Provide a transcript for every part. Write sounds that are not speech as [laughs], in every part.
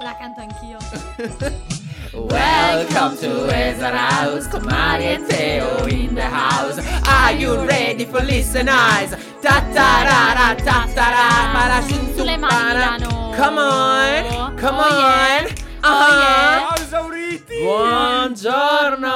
La canto anch'io. [laughs] Welcome to Ezra House con Mari e Teo in the house. Are you ready for listeners? Ta-ta-ra-ra, ta-ta-ra, ma la Sulle mani. Come on, come Oh, on. yeah. Uh-huh. Oh, yeah. Ciao esauriti! Buongiorno,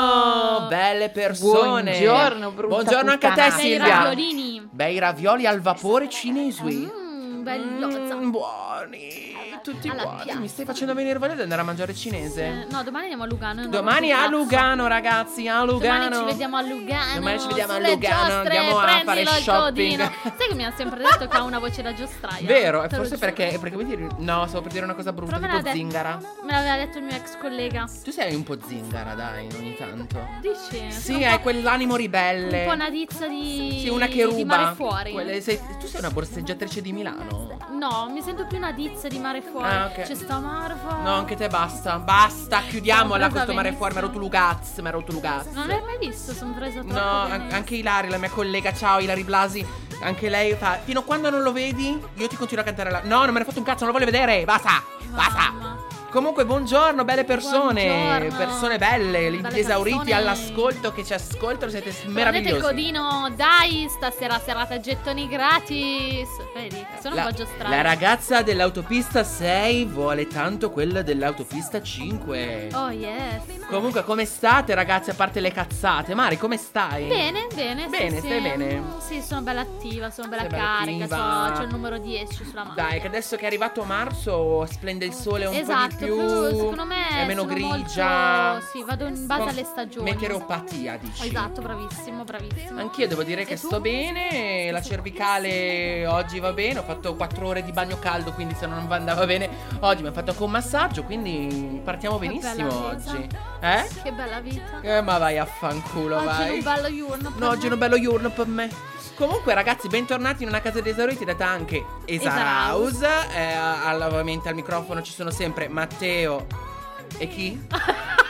belle persone. Buongiorno, brutta Buongiorno anche a te, puttana. Bei Silvia. raviolini. Bei ravioli al vapore cinesi. Mmm, bellozza. Mm, buoni, tutti Alla buoni. piazza. Mi stai facendo venire voglia di andare a mangiare cinese? Eh, no, domani andiamo a Lugano. Domani a. Lugano, ragazzi, a Lugano. Domani ci vediamo a Lugano. Domani ci vediamo a Lugano, giostre, andiamo a fare shopping. Sai che mi ha sempre detto che ha una voce da giostraia? Vero, e forse perché, perché vuoi dire No, stavo per dire una cosa brutta, tipo detto- zingara Me l'aveva detto il mio ex collega. Tu sei un po' zingara, dai, ogni tanto Dici? Sì, un hai quell'animo ribelle Un po' una dizza di. Sì, una che ruba Di fuori. Quelle- sei- Tu sei una borseggiatrice di Milano No, mi sento più una dizza di mare fuori. Ah, ok. C'è sta fuori. No, anche te basta, basta, chiudiamola questo presa mare fuori, mi ha rotto Lugaz, mi ha rotto Lugaz Non l'hai mai visto? Sono presa troppo. No, an- benissimo. anche Ilaria, la mia collega, ciao Ilari Blasi, anche lei fa, fino a quando non lo vedi, io ti continuo a cantare la... No, non me ne fatto un cazzo, non lo voglio vedere, basta, basta. Comunque, buongiorno, belle persone, Buongiorno. persone belle, Belle esauriti persone. all'ascolto che ci ascoltano, siete Prendete il meravigliosi. codino, dai, stasera serata gettoni gratis. Vedi, sono La, un po' giostrata. la ragazza dell'autopista 6 vuole tanto quella dell'autopista 5. Oh yes. Comunque, come state, ragazzi, a parte le cazzate? Mari, come stai? Bene, bene. Bene, sì, stai sì. bene? Mm, Sì, sono bella attiva, sono bella bella carica. attiva. So, c'ho il numero 10 sulla mano. Dai, che adesso che è arrivato marzo splende il sole un esatto, po' di più. secondo me è meno grigia. molto- Sì, vado in base Con- alle stagioni. Meteoropatia, dici. Esatto, bravissimo, bravissimo. Anch'io devo dire che sto bene, la cervicale oggi va bene, ho fatto 4 ore di bagno caldo, quindi se non andava bene oggi mi ha fatto anche un massaggio, quindi partiamo Che benissimo oggi. Eh? Che bella vita. Eh, ma vai a fanculo, Oggi è vai. un bello giorno. No, oggi è un bello giorno per me. Comunque, ragazzi, bentornati in una casa di esauriti, data anche Esaraus. Eh, al- ovviamente al microfono ci sono sempre Matteo e chi? [laughs]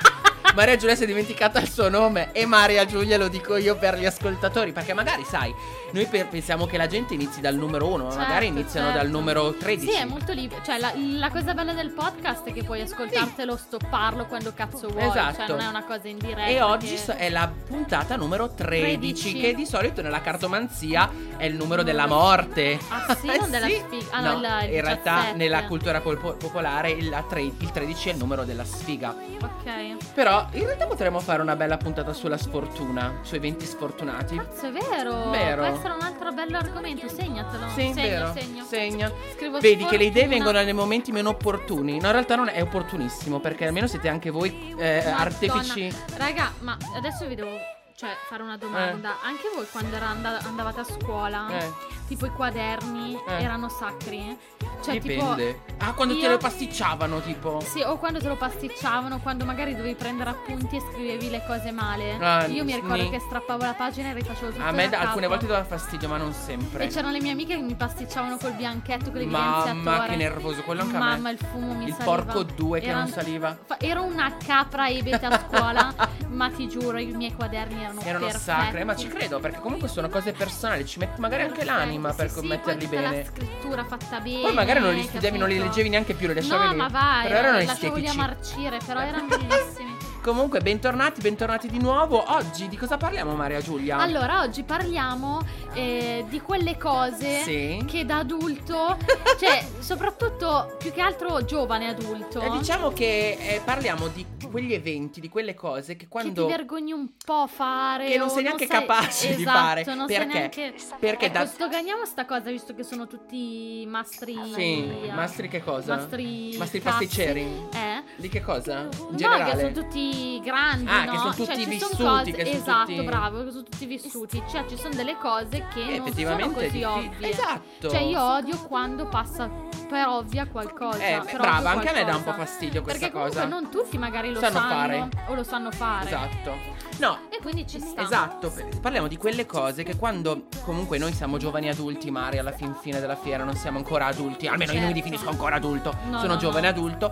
Maria Giulia si è dimenticata il suo nome e Maria Giulia lo dico io per gli ascoltatori perché magari sai, noi per- pensiamo che la gente inizi dal numero 1, ma Certo, magari iniziano certo. dal numero 13. Sì, è molto libero. Cioè, la, la cosa bella del podcast è che puoi ascoltartelo, stopparlo quando cazzo vuoi. Esatto. Cioè, non è una cosa in diretta. E oggi che- so- è la puntata numero 13, 13. che di solito nella cartomanzia è il numero della morte. Ah, sì? Non [laughs] della sfiga. Ah, no, no, in realtà 17. nella cultura pol- popolare il, tre- il 13 è il numero della sfiga. Ok. Però in realtà potremmo fare una bella puntata sulla sfortuna, sui eventi sfortunati. Cazzo, è vero. Vero. Può essere un altro bello argomento. Segnatelo. Sì, segno, vero. segno. Segna. Scrivo Vedi che le idee sfortuna. vengono nei momenti meno opportuni. No, in realtà non è, opportunissimo perché almeno siete anche voi eh, artefici. Raga, ma adesso vi devo cioè, fare una domanda. Anche voi quando and- andavate a scuola, Eh. tipo i quaderni Eh. erano sacri? Cioè, Dipende. ah, quando te io- lo pasticciavano, tipo. Sì, o quando te lo pasticciavano, quando magari dovevi prendere appunti e scrivevi le cose male. Ah, Io mi ricordo ni- che strappavo la pagina e rifacevo tutto A me da alcune volte dava fastidio, ma non sempre. E c'erano le mie amiche che mi pasticciavano col bianchetto, con Mamma, l'evidenziatore. che nervoso, quello anche a me. Mamma, il fumo mi Il saliva. porco due che non saliva. fa- Ero una capra ebete a scuola, [laughs] ma ti giuro, i miei quaderni erano Erano perfetti. sacre, ma ci credo perché comunque sono cose personali, ci metti magari anche Perfetti, l'anima per sì, sì, metterli bene. la scrittura fatta bene. Poi magari non li studiavi, non li leggevi neanche più, li lasciavi No, lì. ma vai, Però erano lasciavo lì a marcire, però erano bellissimi. Comunque, bentornati, bentornati di nuovo. Oggi di cosa parliamo, Maria Giulia? Allora, oggi parliamo eh, di quelle cose Sì. che da adulto, [laughs] cioè, soprattutto più che altro giovane adulto, Eh, diciamo che eh, parliamo di quegli eventi, di quelle cose che che quando ti vergogni un po' a fare Che non sei neanche sai- capace di Esatto, fare. non Perché? neanche Perché ecco, da sdoganiamo sta cosa visto che sono tutti mastri Sì, mastri che cosa? Mastri Mastri pasticceri? Eh? Di che cosa? In No, che generale. sono tutti grandi, Ah, no? che sono Cioè, tutti ci vissuti, Sono cose, che sono esatto, tutti- bravo, che sono tutti vissuti. Cioè, ci sono delle cose che Che non sono così ovvie. Esatto. Cioè, io odio quando passa per ovvia qualcosa. Eh, per brava, anche a me dà un po' qualcosa. fastidio questa Perché comunque cosa. non tutti magari lo Sanno sanno, fare. o lo sanno fare. Esatto. No, E quindi ci sta. Esatto, parliamo di quelle cose che quando comunque noi siamo giovani adulti, Mari, alla fin fine della fiera non siamo ancora adulti, almeno io non mi Certo. definisco ancora adulto, No, sono no, giovane no. adulto,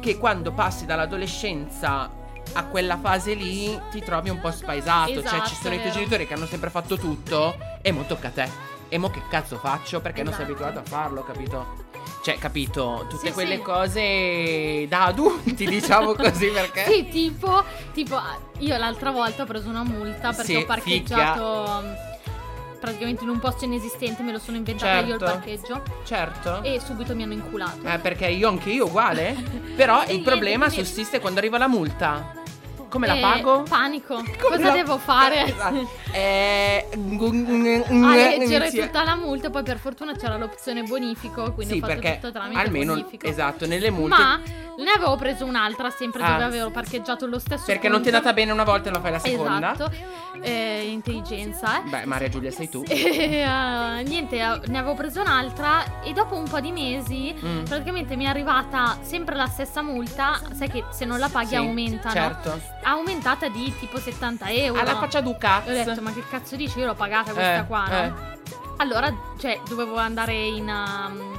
che quando passi dall'adolescenza a quella fase lì ti trovi un po' spaesato, cioè Esatto, ci sono i tuoi vero. genitori che hanno sempre fatto tutto e mo tocca a te. E mo che cazzo faccio? Perché non sei Esatto. abituato a farlo, capito? Cioè, capito? Tutte Sì, quelle sì. cose da adulti, [laughs] diciamo così, perché... Sì, tipo, tipo, io l'altra volta ho preso una multa perché Sì, ho parcheggiato mm, praticamente in un posto inesistente, me lo sono inventata io il Certo. parcheggio Certo. e subito mi hanno inculato. Eh, perché io anche io uguale. [laughs] Però il problema sussiste quando arriva la multa. Come la pago? Panico. [laughs] Come Cosa la- devo fare? [laughs] Esatto. Eh, A leggere inizia- tutta la multa, poi per fortuna c'era l'opzione bonifico, quindi Sì, ho fatto perché tutto tramite almeno bonifico. esatto, nelle multe Ma ne avevo preso un'altra sempre Ah. dove avevo parcheggiato lo stesso perché non ti è punto. andata bene una volta e la fai la seconda. Esatto. Eh, intelligenza, eh. Beh, Maria Giulia sei tu. E, [laughs] eh, niente, ne avevo preso un'altra e dopo un po' di mesi Mm. praticamente mi è arrivata sempre la stessa multa. Sai che se non la paghi Sì, aumenta, no? Certo. Aumentata di tipo 70 euro. Alla faccia du E ho cazzo. detto, ma che cazzo dici? Io l'ho pagata questa Eh, qua, no? eh. Allora, cioè, dovevo andare in. um,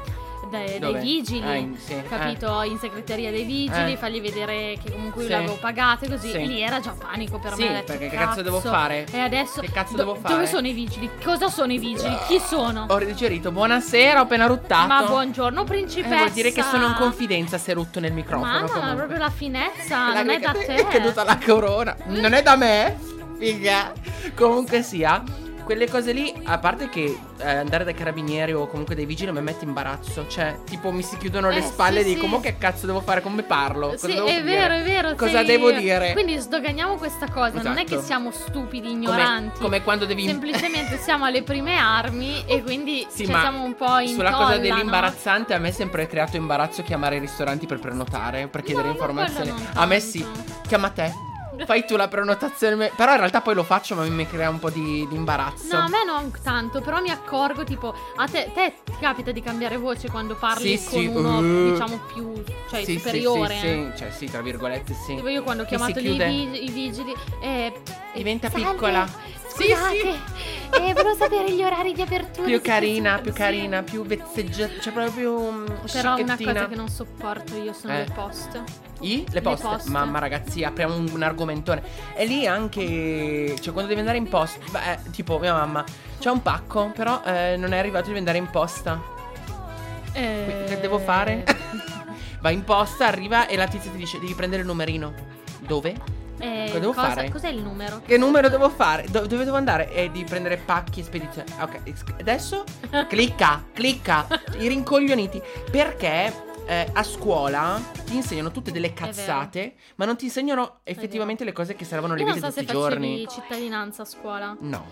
dai, dai vigili, Ah, in- sì, eh. capito? In segreteria dei vigili, Eh. fargli vedere che comunque io Sì. l'avevo pagata, così Sì. lì era già panico per Sì, me. detto, perché che cazzo devo fare? E adesso Che cazzo do- devo fare? Dove sono i vigili? Cosa sono i vigili? Chi sono? Ho digerito. Buonasera, ho appena ruttato. Ma buongiorno Eh, principessa. vuol dire che sono in confidenza se rutto nel microfono. Comunque. proprio la finezza, La- non è da te. È caduta la corona. Non è da me. Figa. Comunque sia. Quelle cose lì, a parte che eh, andare dai carabinieri o comunque dai vigili mi mette imbarazzo. Cioè, tipo mi si chiudono le Eh, spalle sì, e sì. dico, ma che cazzo devo fare? Come parlo? Cosa Sì, devo è dire? vero, è vero. Cosa sei- devo dire? Quindi sdoganiamo questa cosa. Non è che Esatto. siamo stupidi, Come- ignoranti. Come, quando devi Semplicemente [laughs] siamo alle prime armi e quindi Sì, cioè, siamo un po' in Sulla cosa tolla, no? dell'imbarazzante, a me è sempre creato imbarazzo chiamare i ristoranti per prenotare, per chiedere No, informazioni. A me tanto. sì, chiama te. Fai tu la prenotazione. Però in realtà poi lo faccio, ma mi crea un po' di, di imbarazzo. No, a me non tanto, però mi accorgo, tipo, a te, te ti capita di cambiare voce quando parli Sì, con sì, uno, uh. diciamo, più, cioè, Sì, sì, superiore. Sì, eh. sì, cioè sì, tra virgolette, sì. Tipo io quando ho Che si chiamato lì i, chiude. vi- i vigili, eh, Diventa salve, piccola. Sì, Scusate, eh, volevo sapere gli orari di apertura. Più sì, carina, sì, più sì. carina, più vezzeggiata, cioè proprio mm, Però una cosa che non sopporto io sono Eh. le poste. I? Le poste. poste. Mamma ragazzi, apriamo un, un argomentone. E lì anche, cioè quando devi andare in posta, beh, tipo mia mamma, c'è un pacco, però eh, non è arrivato, devi andare in posta. Eh... Che devo fare? [laughs] Vai in posta, arriva e la tizia ti dice devi prendere il numerino. Dove? Eh, Cosa devo cosa- fare? Cos'è il numero? Che numero devo fare? Do- dove devo andare? E di prendere pacchi e spedizione. Ok, es- adesso [laughs] clicca, clicca. I rincoglioniti. Perché eh, a scuola ti insegnano tutte delle cazzate, ma non ti insegnano effettivamente le cose che servono alle Io non vite so se tutti i giorni. facevi cittadinanza a scuola. No.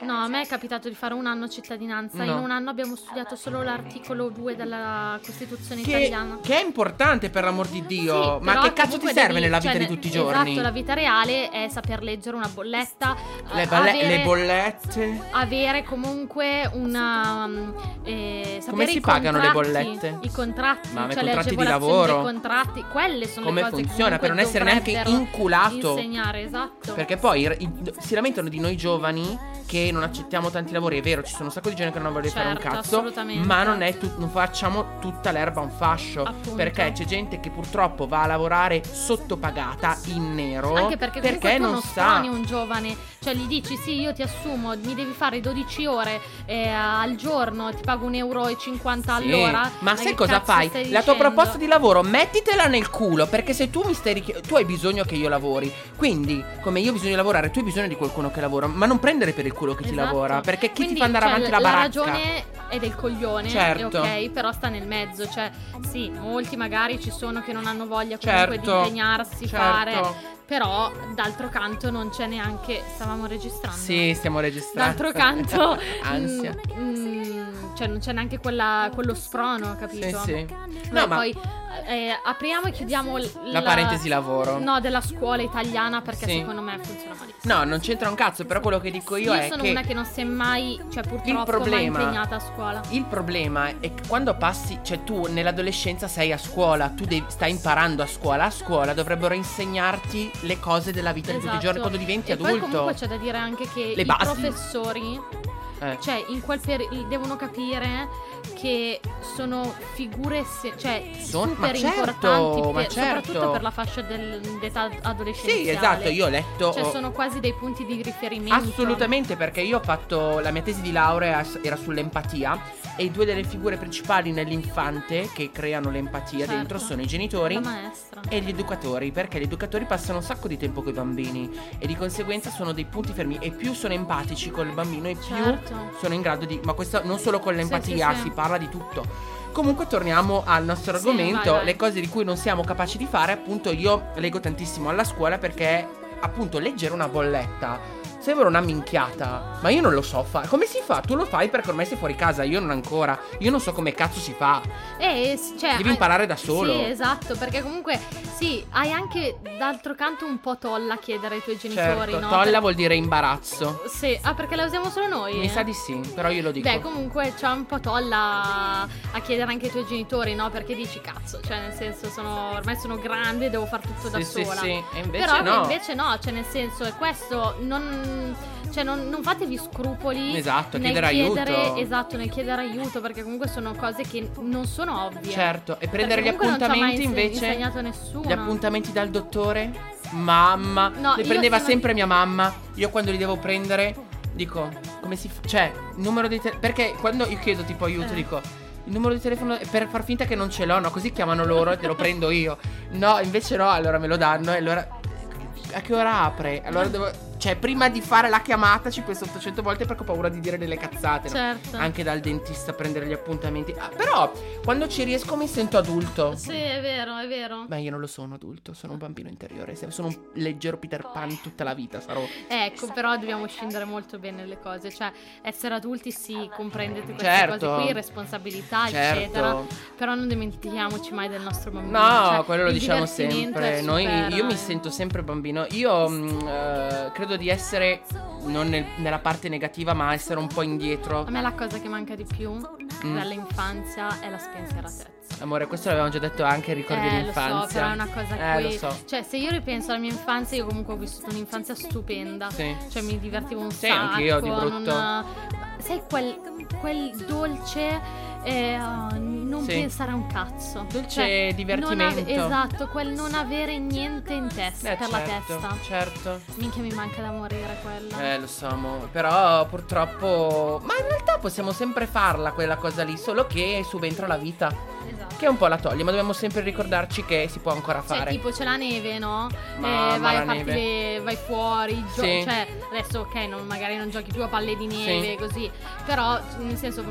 No, a me è capitato di fare un anno cittadinanza. No. In un anno abbiamo studiato solo l'articolo 2 della Costituzione Che, italiana. che è importante per l'amor di Dio. Sì, ma che cazzo ti serve devi- nella vita cioè, di tutti i giorni? Esatto, la vita reale è saper leggere una bolletta, le, eh, balle- avere, le bollette. avere comunque una um, eh, Come si pagano le bollette? I contratti, Ma i cioè le contratti di lavoro? contratti, quelle sono Come le cose funziona per non essere neanche inculato. Insegnare, esatto. Perché poi i- i- si lamentano di noi giovani che non accettiamo tanti lavori. È vero, ci sono un sacco di gente che non vuole fare un Certo, cazzo. Ma non, è tut- non facciamo tutta l'erba un fascio. Appunto. Perché c'è gente che purtroppo va a lavorare sottopagata in nero. Anche perché, tu non non sa. un giovane, cioè gli dici sì io ti assumo, mi devi fare 12 ore eh, al giorno, ti pago 1,50 euro Sì, all'ora. Ma sai che cosa fai? stai La tua proposta di lavoro mettitela nel culo perché se tu mi stai richiedendo tu hai bisogno che io lavori. Quindi, come io ho bisogno di lavorare, tu hai bisogno di qualcuno che lavora, ma non prendere per il culo chi ti Esatto. lavora, perché chi Quindi, ti fa andare cioè, avanti la la baracca? ragione è del coglione, Certo. ok, però sta nel mezzo, cioè sì, molti magari ci sono che non hanno voglia comunque Certo, di impegnarsi, certo. fare, però d'altro canto non c'è neanche, stavamo registrando. Sì, stiamo registrando. D'altro canto, [laughs] Ansia. mm, mm, cioè non c'è neanche quella- quello sprono, capito? Sì, sì. No, No, ma poi eh, apriamo e chiudiamo l- la parentesi lavoro. No, della scuola italiana perché Sì. secondo me funziona malissimo. No, non c'entra un cazzo, però quello che dico io, Io, è sono che una che non si è mai, cioè purtroppo problema- mai impegnata a scuola. il problema è che quando passi, cioè tu nell'adolescenza sei a scuola, tu devi- stai imparando a scuola, a scuola dovrebbero insegnarti le cose della vita di tutti i Esatto. giorni quando diventi e poi adulto. comunque c'è da dire anche che Le i basi. professori, Eh. cioè in quel periodo devono capire che sono figure se- cioè Son- super ma certo, importanti ma per- certo. soprattutto per la fascia del- d'età adolescenziale. Sì, esatto, io ho letto Cioè sono quasi dei punti di riferimento. Assolutamente, perché io ho fatto la mia tesi di laurea era sull'empatia. E due delle figure principali nell'infante che creano l'empatia Certo. dentro sono i genitori e gli educatori, perché gli educatori passano un sacco di tempo con i bambini e di conseguenza sono dei punti fermi e più sono empatici con il bambino e più Certo. sono in grado di... Ma questo non solo con l'empatia, sì, sì. si parla di tutto. Comunque torniamo al nostro argomento, vai, vai. le cose di cui non siamo capaci di fare, appunto io leggo tantissimo alla scuola perché appunto leggere una bolletta sembra una minchiata, ma io non lo so fare. Come si fa? Tu lo fai perché ormai sei fuori casa, io non ancora. Io non so come cazzo si fa. Eh, cioè, Devi hai- imparare da solo. Sì, esatto, perché comunque sì, hai anche d'altro canto un po' tolla a chiedere ai tuoi genitori, Certo, no? tolla Per- vuol dire imbarazzo. Sì, ah, perché la usiamo solo noi? Mi sa di sì, però io lo dico. Beh, comunque c'è un po' tolla a chiedere anche ai tuoi genitori, no? Perché dici cazzo, cioè nel senso sono ormai sono grande, devo far tutto da sì, sì, sola. sì. E invece Però no. invece no, cioè nel senso è questo, non, cioè non, non fatevi scrupoli Esatto, nel chiedere chiedere, aiuto. esatto, nel chiedere aiuto, perché comunque sono cose che non sono ovvie. Certo, e prendere gli appuntamenti invece. Gli appuntamenti dal dottore? Mamma. No, li prendeva sempre mia mamma. Io quando li devo prendere, dico, come si fa? Cioè, numero di telefono. Perché quando io chiedo tipo aiuto, Eh. dico. Il numero di telefono per far finta che non ce l'ho, no? Così chiamano loro e te lo prendo io. No, invece no, allora me lo danno e allora. A che ora apre? Allora devo. Cioè, prima di fare la chiamata ci penso 800 volte perché ho paura di dire delle cazzate. no? Certo. Anche dal dentista prendere gli appuntamenti. Ah, però, quando ci riesco mi sento adulto. Sì, è vero, è vero. Beh, io non lo sono adulto, sono un bambino interiore. Sono un leggero Peter Pan tutta la vita. Sarò. Ecco, però dobbiamo scindere molto bene le cose. Cioè, essere adulti sì, comprendete queste Certo. cose qui, responsabilità, Certo. eccetera. Però non dimentichiamoci mai del nostro bambino. No, Cioè, quello lo diciamo sempre. Noi, io mi sento sempre bambino. Io mm, eh, credo di essere non nel- nella parte negativa, ma essere un po' indietro. A me la cosa che manca di più Mm. dall'infanzia è la spensieratezza. Amore, questo l'avevamo già detto anche ai ricordi eh, lo dell'infanzia. so, però è una cosa Eh, qui. lo so. Cioè, se io ripenso alla mia infanzia, io comunque ho vissuto un'infanzia stupenda. Sì. Cioè, mi divertivo un Sì, sacco. anch'io, di brutto. non- Sai quel, quel dolce eh, oh, non Sì. pensare a un cazzo. Dolce Cioè, divertimento. ave- esatto, quel non avere niente in testa Eh, per la certo, testa. Certo. Minchia mi manca da morire quella. Eh, lo so, mo- però purtroppo. Ma in realtà possiamo sempre farla quella cosa lì, solo che subentra la vita. Esatto. Che un po' la toglie, ma dobbiamo sempre ricordarci che si può ancora Cioè, fare. tipo c'è la neve, no? Mamma, Eh, vai la a farti neve. le- vai fuori, gio- Sì. cioè adesso ok, non- magari non giochi più a palle di neve così, però nel senso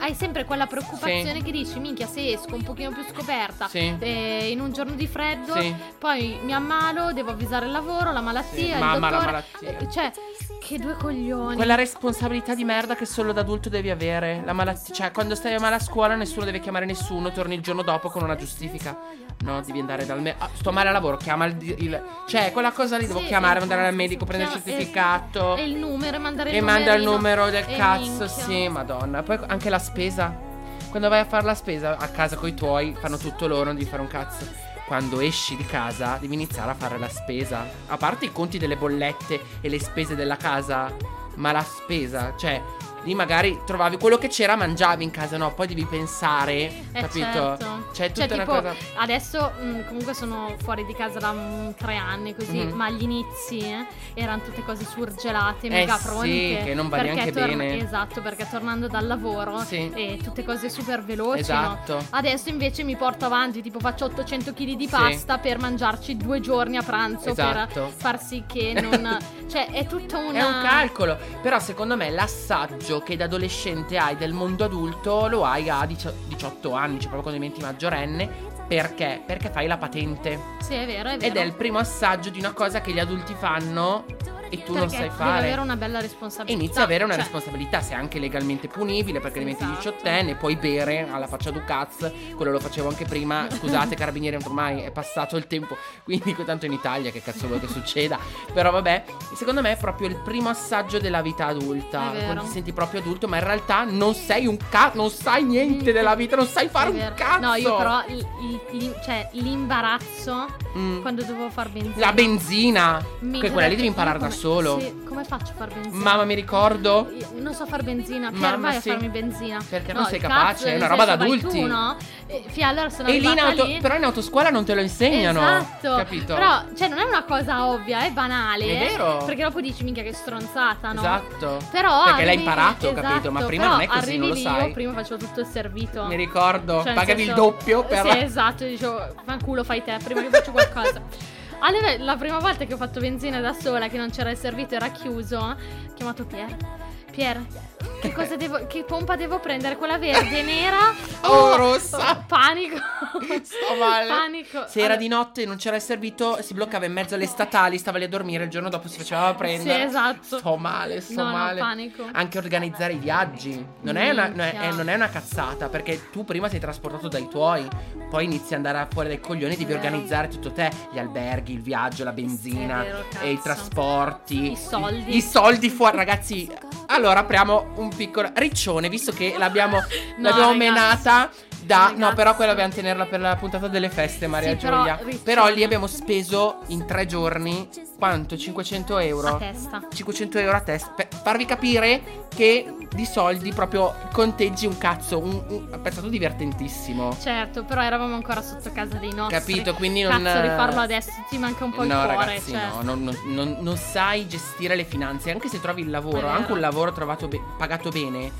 hai sempre quella preoccupazione Sì. che dici minchia se esco un pochino più scoperta Sì. eh, in un giorno di freddo, poi mi ammalo, devo avvisare il lavoro, la malattia, Sì, il mamma, la dottore, malattia. eh, cioè che due coglioni. Quella responsabilità di merda che solo da adulto devi avere. La malattia. Cioè, quando stai male a scuola, nessuno deve chiamare nessuno. Torni il giorno dopo con una giustifica. No, devi andare dal medico. sto male al lavoro, chiama il. il- cioè, quella cosa lì devo Sì, chiamare, andare dal medico, prendere il certificato. E il numero, mandare il E manda il numerino. numero del E cazzo, minchia. sì, madonna. Poi anche la spesa. Quando vai a fare la spesa a casa coi tuoi, fanno tutto loro, non devi fare un cazzo. Quando esci di casa, devi iniziare a fare la spesa. A parte i conti delle bollette e le spese della casa, ma la spesa, cioè, lì magari trovavi quello che c'era, mangiavi in casa, no? Poi devi pensare, Eh, capito? certo. C'è tutta Cioè, una tipo, cosa. adesso mh, comunque sono fuori di casa da mm, tre anni così, Mhm. ma agli inizi eh, erano tutte cose surgelate, Eh mega sì, pronte. che non va neanche bene. Esatto, perché tornando dal lavoro Sì. e tutte cose super veloci, Esatto. no? Adesso invece mi porto avanti, tipo faccio 800 kg di Sì. pasta per mangiarci due giorni a pranzo Esatto. per far sì che non... [laughs] cioè, è tutta una... È un calcolo, però secondo me l'assaggio che da adolescente hai del mondo adulto lo hai a 18 18 anni, cioè proprio quando diventi maggiorenne. Perché? Perché fai la patente. Sì, è vero, è vero. Ed è il primo assaggio di una cosa che gli adulti fanno e tu non sai fare. avere una bella E responsabilità. inizi a avere una Cioè, responsabilità, sei anche legalmente punibile perché diventi Esatto. diciottenne, puoi bere alla faccia du cazzo, quello lo facevo anche prima, scusate [laughs] carabinieri ormai è passato il tempo, quindi tanto in Italia che cazzo vuoi che succeda, però vabbè, secondo me è proprio il primo assaggio della vita adulta, quando ti senti proprio adulto, ma in realtà non sei un cazzo, non sai niente della vita, non sai fare un cazzo. No, io però il- il- cioè, l'imbarazzo Mm. quando dovevo far benzina. La benzina, Mi che quella lì devi imparare da solo. Sì, come faccio a far benzina? Mamma, mi ricordo. Io non so far benzina, Pier, Mamma, vai sì. a farmi benzina. Perché No, non sei capace, è una roba da adulti. Tu, no? Eh, Fì, allora sono E lì in auto, lì. però in autoscuola non te lo insegnano. Esatto. Capito? Però, cioè, non è una cosa ovvia, è banale. È vero. Perché dopo dici, minchia, che stronzata, no? Esatto. Però Perché l'hai imparato, esatto, capito? Ma prima però non è così, non lo lì, sai. Io prima facevo tutto il servito. Mi ricordo, Cioè, pagavi il senso- doppio per Sì, esatto, dicevo, fanculo fai te, prima che faccio qualcosa. [laughs] Allora, la prima volta che ho fatto benzina da sola, che non c'era il servito, era chiuso, ho chiamato Pier. Pier, che cosa devo, che pompa devo prendere? Quella verde, nera Oh, rossa. Panico. Sto male. Panico. Se era di notte e non c'era il servito, si bloccava in mezzo alle statali, stava lì a dormire, il giorno dopo si faceva prendere. Sì, esatto. Sto male, sto No, no, male. panico. Anche organizzare i viaggi. Non è, una, non, è, non è una cazzata, perché tu prima sei trasportato dai tuoi, poi inizi ad andare fuori dai coglioni, devi organizzare tutto te. Gli alberghi, il viaggio, la benzina, vero, e i trasporti. I soldi. I, i soldi fuori, ragazzi. Allora apriamo un piccolo riccione, visto che l'abbiamo, No, l'abbiamo menata. Da, no, Ragazzi. però quella dobbiamo tenerla per la puntata delle feste, Maria Sì, però, Giulia. riccione. Però lì abbiamo speso in tre giorni quanto? 500 euro. A testa. 500 euro a testa. Per farvi capire che di soldi proprio conteggi un cazzo. Un, un, è stato divertentissimo. Certo, però eravamo ancora sotto casa dei nostri. Capito? Quindi non. Cazzo, rifarlo adesso ti manca un po' il no, cuore. ragazzi, cioè. no, non, non- non- sai gestire le finanze. Anche se trovi il lavoro, anche un lavoro trovato be- pagato bene,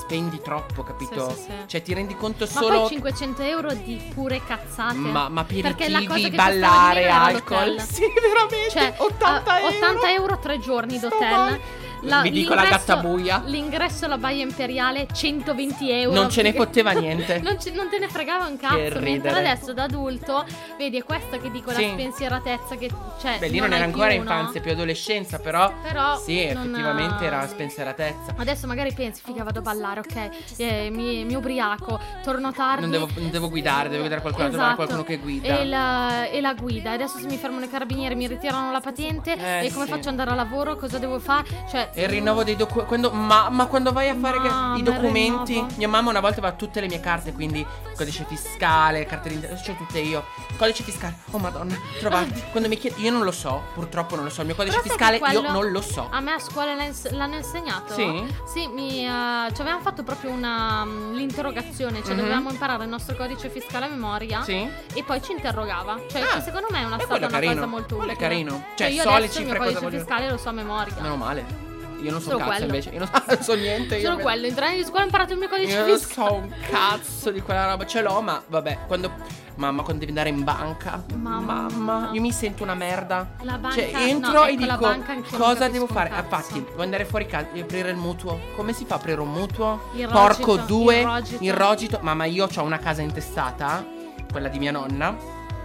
spendi troppo, capito? Sì, sì, sì. Cioè, ti rendi conto solo. poi 500 euro di pure cazzate. Ma, ma Perché la cosa aperitivi, che ballare, alcol. Sì, veramente. Cioè, 80 eh, euro. 80 euro tre giorni Sto d'hotel. male. Vi dico la l'ingresso- gattabuia. L'ingresso alla Baia Imperiale 120 euro. Non ce ne [laughs] poteva niente. non, ce- non te ne fregava un cazzo. Mentre adesso da adulto, vedi, è questa che dico Sì. la spensieratezza che cioè, Beh, lì non, hai era ancora più, no? infanzia, più adolescenza, però. Però Sì, non- effettivamente era spensieratezza. Adesso magari pensi, figa, vado a ballare, ok? eh, mi, mi ubriaco, torno tardi. Non devo, non devo guidare, devo guidare qualcuno, Esatto. qualcuno che guida. E la, e la guida. Adesso se mi fermano i carabinieri mi ritirano la patente. Eh, e come sì. faccio ad andare a lavoro? Cosa devo fare? Cioè. E il rinnovo dei documenti. Ma, ma quando vai a fare che- Mamma, i documenti. Mia mamma una volta aveva tutte le mie carte, quindi codice fiscale, carte di ce l'ho tutte io. Codice fiscale. Oh madonna, trovate. Quando mi chiedi. Io non lo so, purtroppo non lo so. Il mio codice Però fiscale che io quello- non lo so. A me a scuola l'hanno insegnato? Sì? Sì, mi, eh, ci avevamo fatto proprio una, mm, l'interrogazione, cioè Mhm. dovevamo imparare il nostro codice fiscale a memoria Sì? e poi ci interrogava. Cioè, Ah, che secondo me è una stata quello una carino, cosa molto quello è utile. carino. Cioè, io so le adesso il mio codice fiscale lo so a memoria. Meno male. Io non so Solo un cazzo quello. invece. Io [laughs] non so, niente. io Solo me- quello, in anni di scuola ho imparato il mio codice Io non fiscale. so un cazzo di quella roba. Ce l'ho, ma vabbè. Quando. Mamma, quando devi andare in banca. Mamma. Mamma. Io mi sento una merda. La banca- Cioè, entro no, e ecco, dico. cosa devo fare? cazzo. Infatti, devo andare fuori casa e aprire il mutuo. Come si fa a aprire un mutuo? Il Porco rogito, due. il rogito. Il rogito. Mamma, io ho una casa intestata. Quella di mia nonna.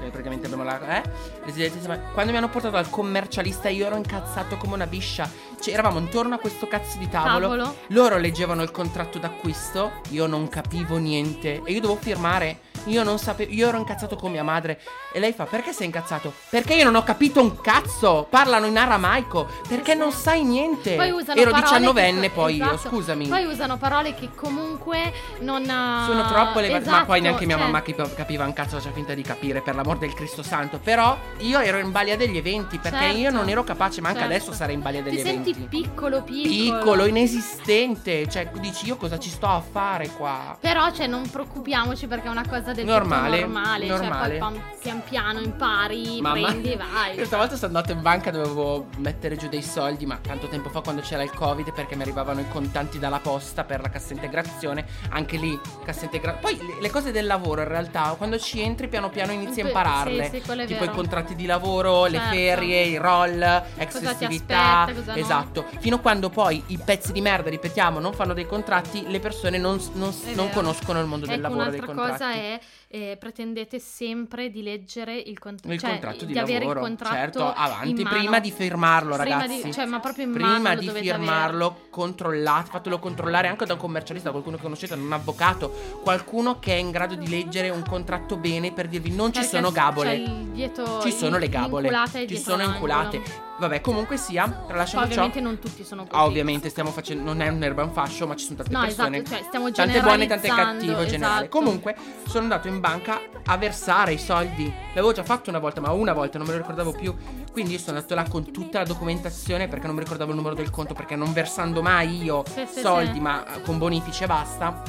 Che praticamente abbiamo la. Eh? Residenza- Quando mi hanno portato al commercialista, io ero incazzato come una biscia. Cioè, eravamo intorno a questo cazzo di tavolo. Tavolo. Loro leggevano il contratto d'acquisto, io non capivo niente e io dovevo firmare. Io non sapevo, io ero incazzato con mia madre e lei fa: "Perché sei incazzato?" Perché io non ho capito un cazzo. Parlano in aramaico, perché non sai niente. Poi usano Ero parole diciannovenne che- poi io, esatto. scusami. Poi usano parole che comunque non ha- Sono troppo le ma Esatto, poi neanche mia cioè, mamma capiva un cazzo, faceva finta di capire per l'amor del Cristo Santo. Però io ero in balia degli eventi perché Certo. io non ero capace, ma anche Certo. adesso sarei in balia degli Ti eventi. Senti piccolo, piccolo. Piccolo, inesistente. Cioè, dici io cosa ci sto a fare qua? Però, cioè, non preoccupiamoci perché è una cosa del Normale, normale. normale. Cioè, poi pian piano impari, Mamma. prendi vai. Questa volta sono andato in banca, dovevo mettere giù dei soldi, ma tanto tempo fa quando c'era il Covid, perché mi arrivavano i contanti dalla posta per la cassa integrazione. Anche lì, cassa integrazione. Poi le, le cose del lavoro, in realtà, quando ci entri, piano piano inizi a Sì, impararle. sì, è tipo vero. i contratti di lavoro, le Certo. ferie, i roll, ex Cosa ti festività. aspetta, no. Esatto. Fino a quando poi i pezzi di merda, ripetiamo, non fanno dei contratti, le persone non, non- non conoscono il mondo del Ecco, lavoro, dei un'altra contratti. cosa è eh, pretendete sempre di leggere il, cont- Il cioè, contratto di, avere lavoro, il contratto certo, avanti, prima di firmarlo, ragazzi. di- cioè, ma proprio in prima di firmarlo, controllate, fatelo controllare anche da un commercialista, qualcuno che conoscete, da un avvocato, qualcuno che è in grado di leggere un contratto bene per dirvi non ci Perché sono c'è gabole. dietro- Ci sono le gabole. Ci sono l'angolo. inculate. Vabbè, comunque sia, Poi tralasciando ciò. ovviamente non tutti sono così. Ah, ovviamente stiamo facendo. Non è un urban fascio, ma ci sono tante No, persone. esatto, cioè stiamo Tante buone, tante cattive esatto. Comunque, sono andato in banca a versare i soldi. L'avevo già fatto una volta, ma una volta, non me lo ricordavo più. Quindi io sono andato là con tutta la documentazione perché non mi ricordavo il numero del conto, perché non versando mai io Sì, soldi, sì. ma con bonifici e basta.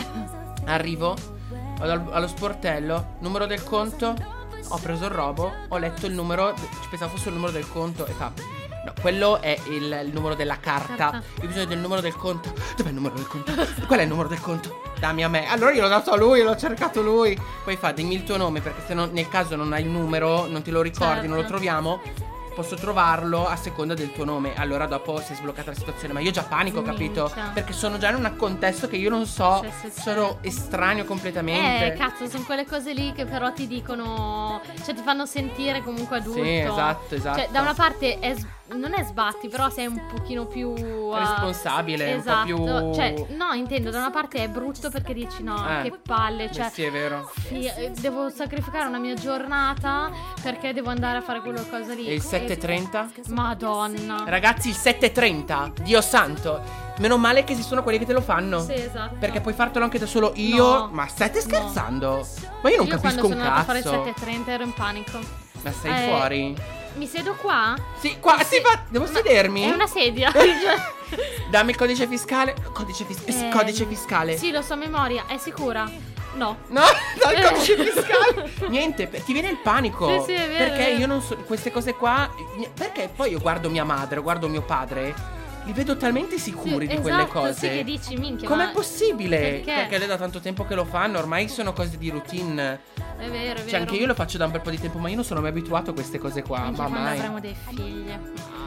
Arrivo, vado al- allo sportello, numero del conto, ho preso il robo, ho letto il numero, ci pensavo fosse il numero del conto e fa... No, quello è il, il numero della carta. Carta. Io ho bisogno del numero del conto. Dov'è il numero del conto? Qual è il numero del conto? Dammi a me. Allora io l'ho dato a lui, l'ho cercato lui. Poi fa, dimmi il tuo nome, perché se no, nel caso non hai il numero, non te lo ricordi, Certo. non lo troviamo. Posso trovarlo a seconda del tuo nome. Allora dopo si è sbloccata la situazione. Ma io già panico, capito? Minchia. Perché sono già in un contesto che io non so. Sì, sì. Sono estraneo completamente. Eh, cazzo, sono quelle cose lì che però ti dicono. Cioè, ti fanno sentire comunque adulto. Sì, esatto, esatto. Cioè, da una parte è s- non è sbatti, però sei un pochino più. uh, Responsabile, un po' esatto. più- Cioè, no, intendo, da una parte è brutto perché dici no, Eh. che palle. Cioè, sì, è vero. fi- eh, devo sacrificare una mia giornata perché devo andare a fare quella cosa lì. E il 7.30? Madonna. Ragazzi, il 7.30, Dio santo. Meno male che esistono quelli che te lo fanno. Sì, esatto. Perché puoi fartelo anche da solo io. No. Ma state No. scherzando? Ma io non Io capisco quando un sono andata a fare cazzo. il 7.30 ero in panico. Ma sei Eh, fuori? Mi siedo qua? Sì, qua si fa. Devo Ma sedermi? È una sedia. [laughs] [laughs] Dammi il codice fiscale. Codice, fis- Eh, codice fiscale. Sì, lo so a memoria. È sicura? No. No, dai, il Eh. codice [laughs] fiscale. Niente, ti viene il panico. Sì, sì, è vero, Perché è vero. io non so. Queste cose qua. Perché poi io guardo mia madre, guardo mio padre. Li vedo talmente sicuri Sì, di quelle esatto, cose. Sì, che dici, minchia. Com'è ma- possibile? Perché? lei da tanto tempo che lo fanno, ormai sono cose di routine. È vero, è vero. Cioè, anche io lo faccio da un bel po' di tempo, ma io non sono mai abituato a queste cose qua. Minchia, Ma quando mai. avremo dei figli.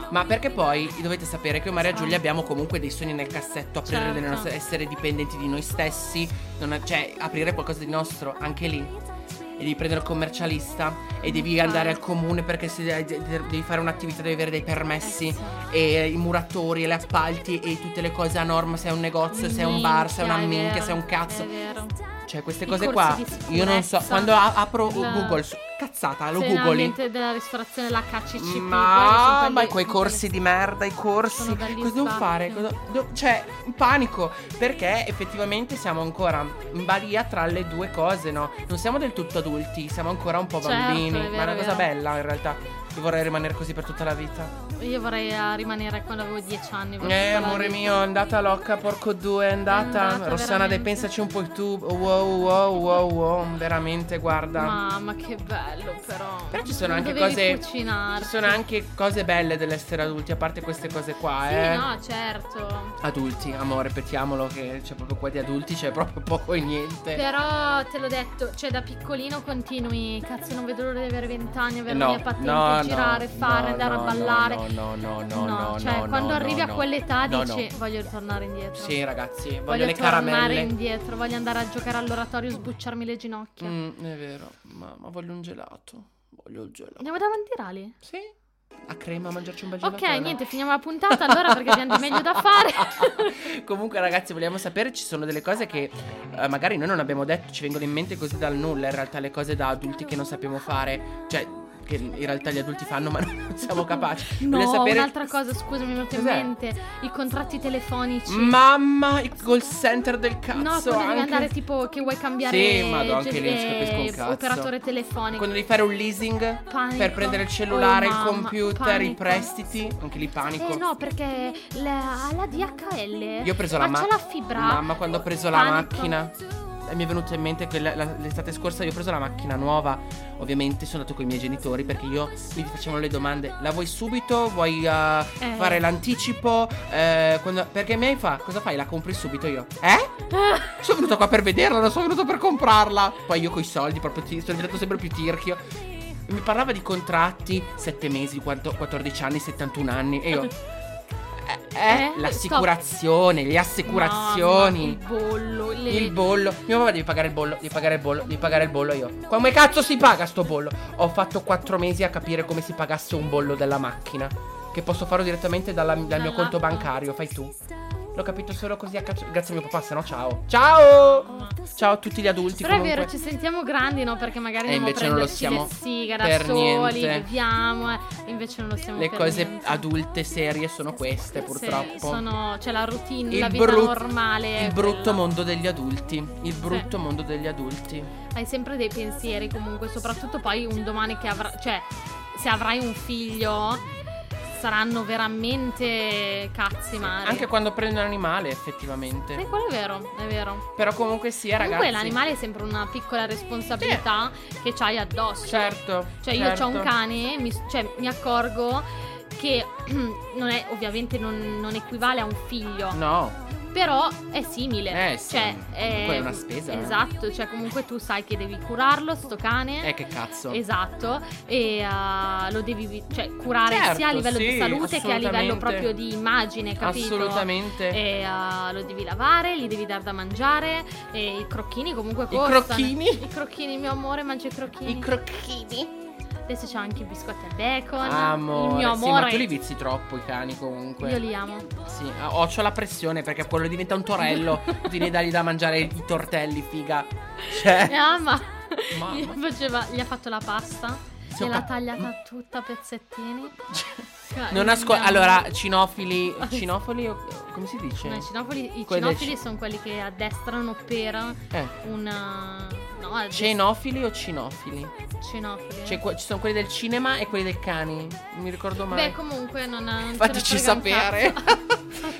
Ma perché poi dovete sapere che io e Maria Giulia abbiamo comunque dei sogni nel cassetto, aprire Certo. le nostre, essere dipendenti di noi stessi, non- cioè aprire qualcosa di nostro, anche lì. E devi prendere il commercialista e devi andare al comune perché se de- de- devi fare un'attività devi avere dei permessi Eh, e i muratori e le appalti e tutte le cose a norma, se è un negozio, se è un bar, se è una Minchia, se è un cazzo. Cioè, queste I cose qua, io non so. Quando a- apro la- Google, su- cazzata, lo googoli. della ristorazione, la KCCP. Ma, ma quei corsi di merda, i corsi. Cosa devo fare? Cosa- do- cioè, panico. Perché effettivamente siamo ancora in balia tra le due cose, no? Non siamo del tutto adulti, siamo ancora un po' Certo, bambini. ma vero, è una cosa bella, in realtà. Io vorrei rimanere così per tutta la vita. Io vorrei eh, rimanere quando avevo 10 anni. Eh, amore mio, è andata locca, porco due, è andata. È andata, Rossana, dai, pensaci un po' tu. Wow, wow, wow, wow. Veramente, guarda. Mamma, che bello, però. Però ci sono Non anche cose. cucinarti. Ci sono anche cose belle dell'essere adulti, a parte queste cose qua, Sì, eh. no, certo. Adulti, amore, ripetiamolo che c'è proprio qua di adulti, c'è proprio poco e niente. Però te l'ho detto, cioè da piccolino continui, cazzo non vedo l'ora di avere 20 anni, avere no, la mia patente, no, girare, fare, andare a ballare. No, no, no, no, no, cioè quando arrivi a quell'età dici voglio ritornare indietro. Sì, ragazzi, voglio, voglio le tornare caramelle. indietro, voglio andare a giocare all'oratorio, sbucciarmi le ginocchia. Mm, è vero, ma, ma voglio un gelato. Voglio il gelato. Andiamo da Mandirali? Sì? A crema, a mangiarci un bel gelato. Ok, niente, finiamo la puntata allora perché abbiamo di meglio da fare. [laughs] Comunque, ragazzi, vogliamo sapere: ci sono delle cose che eh, magari noi non abbiamo detto, ci vengono in mente così dal nulla. In realtà, le cose da adulti che non sappiamo fare, cioè, che in realtà gli adulti fanno, ma [laughs] non siamo capaci. No, sapere. un'altra cosa, scusami, mi è venuto in mente. I contratti telefonici. Mamma, il call center del cazzo. No, quando devi anche. andare tipo che vuoi cambiare Sì, madò, anche lì capisco un cazzo. operatore telefonico. Quando devi fare un leasing Panico. per prendere il cellulare, Oh, il computer, i panico. prestiti, anche lì panico. Eh no, perché la, la DHL Io ho preso la ma c'è macchina. la fibra. Mamma, quando ho preso la Panico. macchina. Eh, Mi è venuto in mente che la- la- l'estate scorsa io ho preso la macchina nuova. Ovviamente sono andato con i miei genitori perché io mi facevano le domande. La vuoi subito? Vuoi eh, Eh. fare l'anticipo? Eh, quando- perché mi fa, cosa fai? La compri subito io? Eh? [laughs] Sono venuto qua per vederla, non sono venuto per comprarla. Poi io coi soldi, proprio ti, sono diventato sempre più tirchio. Mi parlava di contratti, 7 mesi, quanto- 14 anni, 71 anni. E io. Eh, eh, l'assicurazione, le assicurazioni. Mamma, il bollo, le... Il bollo. Mio papà devi pagare il bollo, devi pagare il bollo, devi pagare il bollo io. Come cazzo si paga sto bollo? Ho fatto 4 mesi a capire come si pagasse un bollo della macchina. Che posso farlo direttamente dalla- dal mio conto bancario, fai tu. L'ho capito solo così a cazzo. Grazie a mio papà, se no ciao. Ciao! Ciao a tutti gli adulti. Però comunque. è vero, ci sentiamo grandi, no? Perché magari E invece non lo siamo le sighe da per soli, niente. beviamo, eh, invece non lo siamo Le per cose niente. adulte serie sono queste, Sì, purtroppo. sono, c'è la routine, Il la vita brut- normale. Il brutto quella. mondo degli adulti. Il brutto mondo degli adulti. Hai sempre dei pensieri comunque, soprattutto poi un domani che avrà, cioè se avrai un figlio saranno veramente cazzi mari. Anche quando prendi un animale, effettivamente. Sì, quello è vero, è vero. Però comunque sia, Comunque ragazzi. l'animale è sempre una piccola responsabilità che c'hai addosso. Certo. Cioè io certo. ho un cane, mi, cioè, mi accorgo che [clears throat] non è, ovviamente non, non equivale a un figlio, No. Però è simile. Eh, sì. Cioè, Comunque è una spesa, eh. Esatto, cioè comunque tu sai che devi curarlo, sto cane. Eh, che cazzo. Esatto, e uh, lo devi cioè, curare Certo, sia a livello sì, di salute che a livello proprio di immagine, capito? Assolutamente. E uh, lo devi lavare, gli devi dar da mangiare, e i crocchini comunque I costano. crocchini? I crocchini, mio amore, mangia i crocchini. I crocchini. Adesso c'ho anche i biscotti al bacon. Amore. Il mio Sì, ma amore. tu li vizi troppo i cani comunque. Io li amo. Sì, ho, c'ho la pressione perché quello diventa un torello. [laughs] tu devi dargli da mangiare i tortelli, figa. Cioè. Ma Mamma. gli, faceva- gli ha fatto la pasta. Sì, ho Gliel'ha cap- tagliata tutta a pezzettini. Cioè, Non il ascolta. mio Allora, amore. cinofili. [laughs] Cinofili o come si dice? No, i cinofili, i cinofili sono quelli che addestrano per Eh. una. No, Cenofili o cinofili? cinofili. Cioè, que- ci sono quelli del cinema e quelli del cani. Non mi ricordo mai. Beh, comunque non. ne Fateci sapere. [laughs]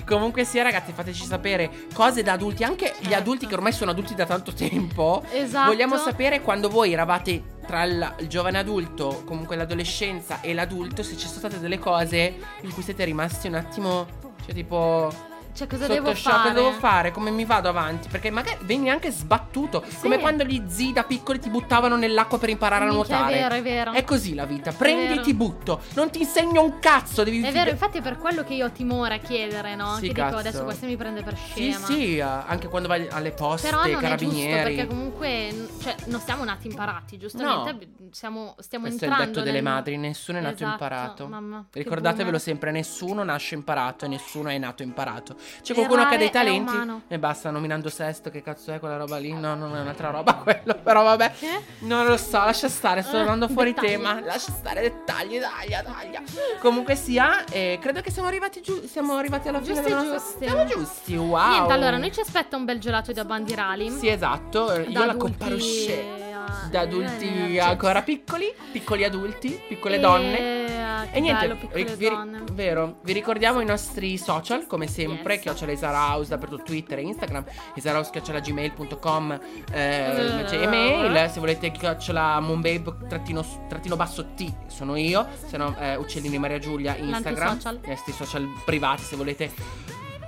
Comunque sia, ragazzi, fateci sapere cose da adulti, anche gli Certo. adulti che ormai sono adulti da tanto tempo. Esatto. Vogliamo sapere quando voi eravate tra il, il giovane adulto, comunque l'adolescenza e l'adulto, se ci sono state delle cose in cui siete rimasti un attimo, cioè tipo Cioè, cosa devo fare? cosa devo fare? Come mi vado avanti? Perché magari veni anche sbattuto, come quando gli zii da piccoli ti buttavano nell'acqua per imparare a Minchia, nuotare. È vero, è vero. È così la vita, prendi ti butto, non ti insegno un cazzo, devi È vero, infatti è per quello che io ho timore a chiedere, no? Sì, che cazzo. dico adesso questo mi prende per Sì, scema. sì, eh, anche quando vai alle poste, Però non è giusto carabinieri. perché comunque cioè, non siamo nati imparati, giustamente No. siamo, stiamo Questo è il entrando detto delle nel- madri, nessuno è nato Esatto, imparato. mamma, Ricordatevelo sempre, nessuno nasce imparato e nessuno è nato imparato. C'è qualcuno che ha dei talenti e basta, nominando sesto, che cazzo è quella roba lì? No, non è un'altra roba [laughs] quello, però vabbè. Che? Non lo so, lascia stare, sto Eh, andando fuori dettagli. tema. Lascia stare dettagli, taglia, taglia. Comunque sia, eh, credo che siamo arrivati giù, siamo arrivati alla fine Giusti, della nostra... giusti. Siamo giusti, wow. Niente, allora noi ci aspetta un bel gelato da bandirali. Sì, esatto, eh, Da io la adulti comparo scena. a- Da adulti eh, ancora piccoli, piccoli adulti, piccole e- donne. ah, che E niente, bello, vi- donne. vero, vi ricordiamo i nostri social, come sempre, Yes. chiocciola Isaraus dappertutto Twitter e Instagram, isaraus.gmail.com eh, Eh. c'è email, se volete chiocciola moonbabe trattino, trattino basso T, sono io, se no eh, Uccellini Maria Giulia Instagram, i nostri social privati se volete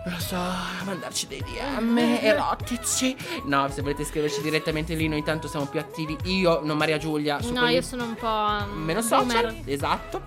non lo so, mandarci dei DM erotici. No, se volete scriverci direttamente lì, noi tanto siamo più attivi. Io, non Maria Giulia, No, io sono un po' um, meno boomer. social. Esatto.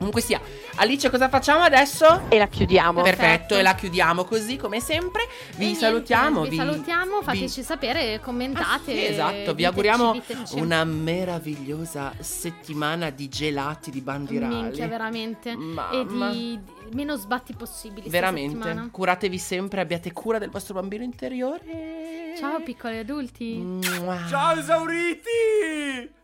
Comunque sia, Alice, cosa facciamo adesso? E la chiudiamo. Perfetto, e la chiudiamo così come sempre. Vi E niente, salutiamo. Vi, salutiamo, vi- fateci sapere, commentate. Ah, sì, esatto, vi auguriamo diteci. una meravigliosa settimana di gelati di bandirali. Minchia, veramente. Mamma. E di, di meno sbatti possibili. Veramente. settimana. Curatevi sempre, abbiate cura del vostro bambino interiore. Ciao piccoli adulti. Mua. Ciao esauriti!